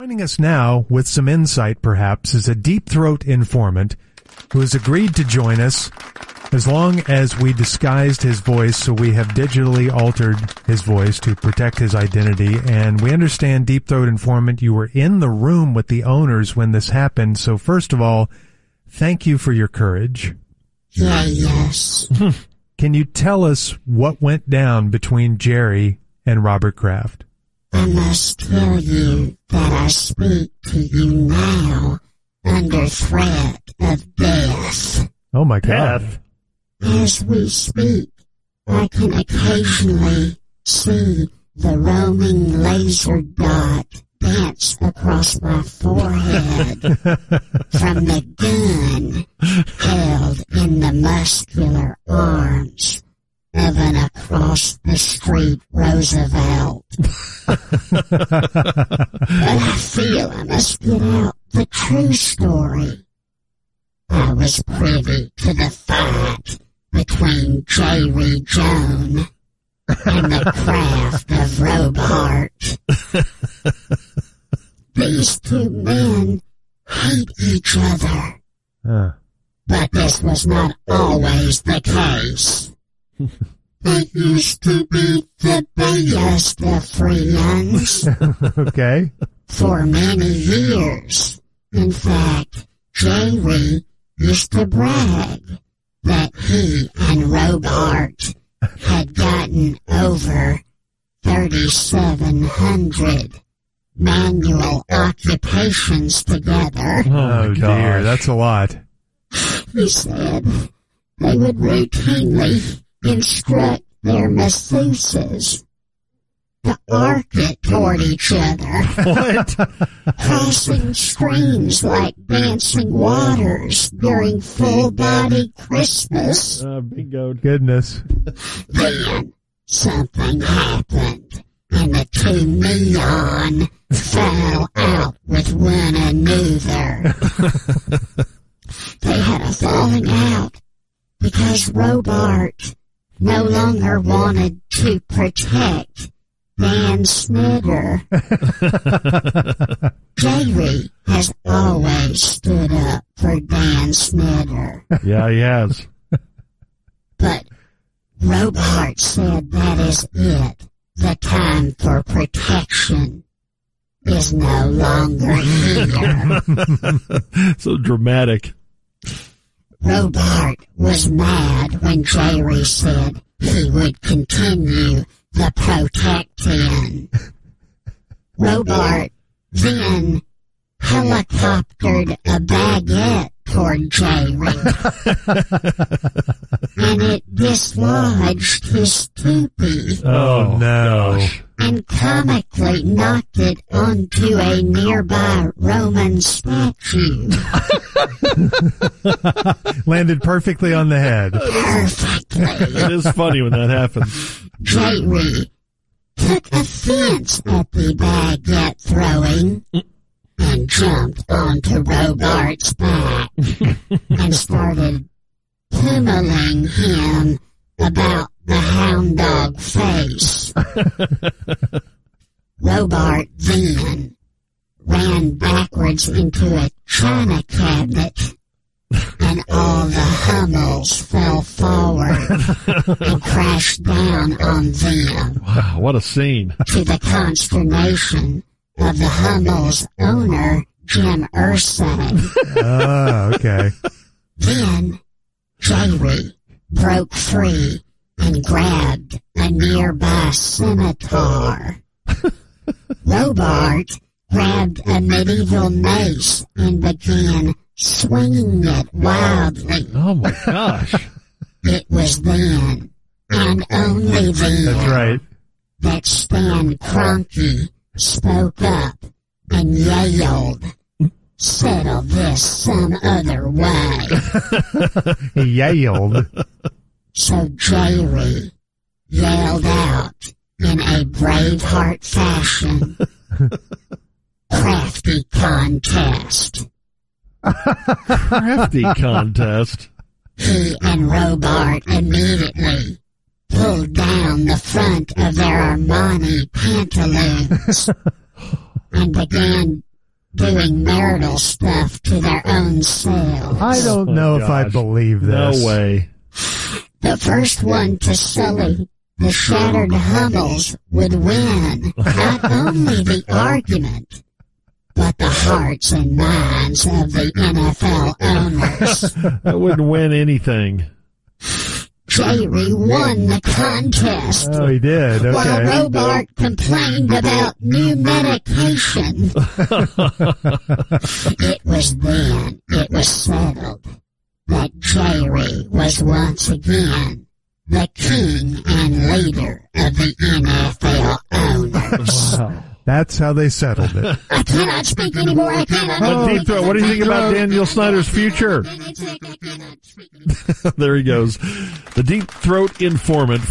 Joining us now with some insight, perhaps, is a deep throat informant who has agreed to join us as long as we disguised his voice, so we have digitally altered his voice to protect his identity. And we understand, Deep Throat Informant, you were in the room with the owners when this happened. So first of all, thank you for your courage. Yeah, yes. Can you tell us what went down between Jerry and Robert Kraft? I must tell you that I speak to you now under threat of death. Oh my God. As we speak, I can occasionally see the roaming laser dot dance across my forehead from the gun held in the muscular arms of an across the street Roosevelt. But I feel I must get out the true story. I was privy to the fight between Jerry Jones and the Kraft of Robart. These two men hate each other, Uh, but this was not always the case. They used to be the best of friends okay. for many years. In fact, Jerry used to brag that he and Robart had gotten over 3,700 manual occupations together. Oh, oh dear, that's a lot. He said they would routinely instruct their masseuses to arc it toward each other. What? crossing streams like dancing waters during full body Christmas. Uh, bingo. Goodness. Then something happened and the two neon fell out with one another. they had a falling out because Robart no longer wanted to protect Dan Snyder. Jerry has always stood up for Dan Snyder, Yeah, he has. but Robart said that is it. The time for protection is no longer here. so dramatic. Robart was mad when Jerry said he would continue the protecting. Robart then helicoptered a baguette toward Jerry. and it dislodged his toupee Oh, oh no. gosh. And comically knocked it onto a nearby Roman statue. Landed perfectly on the head. Perfectly. It is funny when that happens. Jerry took offense at the baguette throwing and jumped onto Robart's back and started pummeling him about the hound dog face. Robart then ran backwards into a china cabinet and all the Hummels fell forward and crashed down on them Wow, what a scene. to the consternation of the Hummel's owner, Jim Irsay. Oh, okay. Then Jerry broke free and grabbed a nearby scimitar. Robart grabbed a medieval mace and began swinging it wildly. Oh my gosh. It was then, and only then, That's right. that Stan Kroenke spoke up and yelled, settle this some other way. He yelled. So Jerry yelled out in a Braveheart fashion, crafty contest. Crafty contest. He and Robart immediately pulled down the front of their Armani pantaloons and began doing marital stuff to their own selves. I don't Oh, know if I believe believe No way. The first one to sully the shattered Hummels would win not only the argument, but the hearts and minds of the NFL owners. I wouldn't win anything. Jerry won the contest. Oh, he did. While Robart complained about new medication. it was then it was settled that Jerry was once again the king and leader of the NFL owners. That's how they settled it. I cannot speak anymore. I cannot. But Deep Throat, what do you think about Daniel Snyder's future? I cannot speak anymore. there he goes. The Deep Throat Informant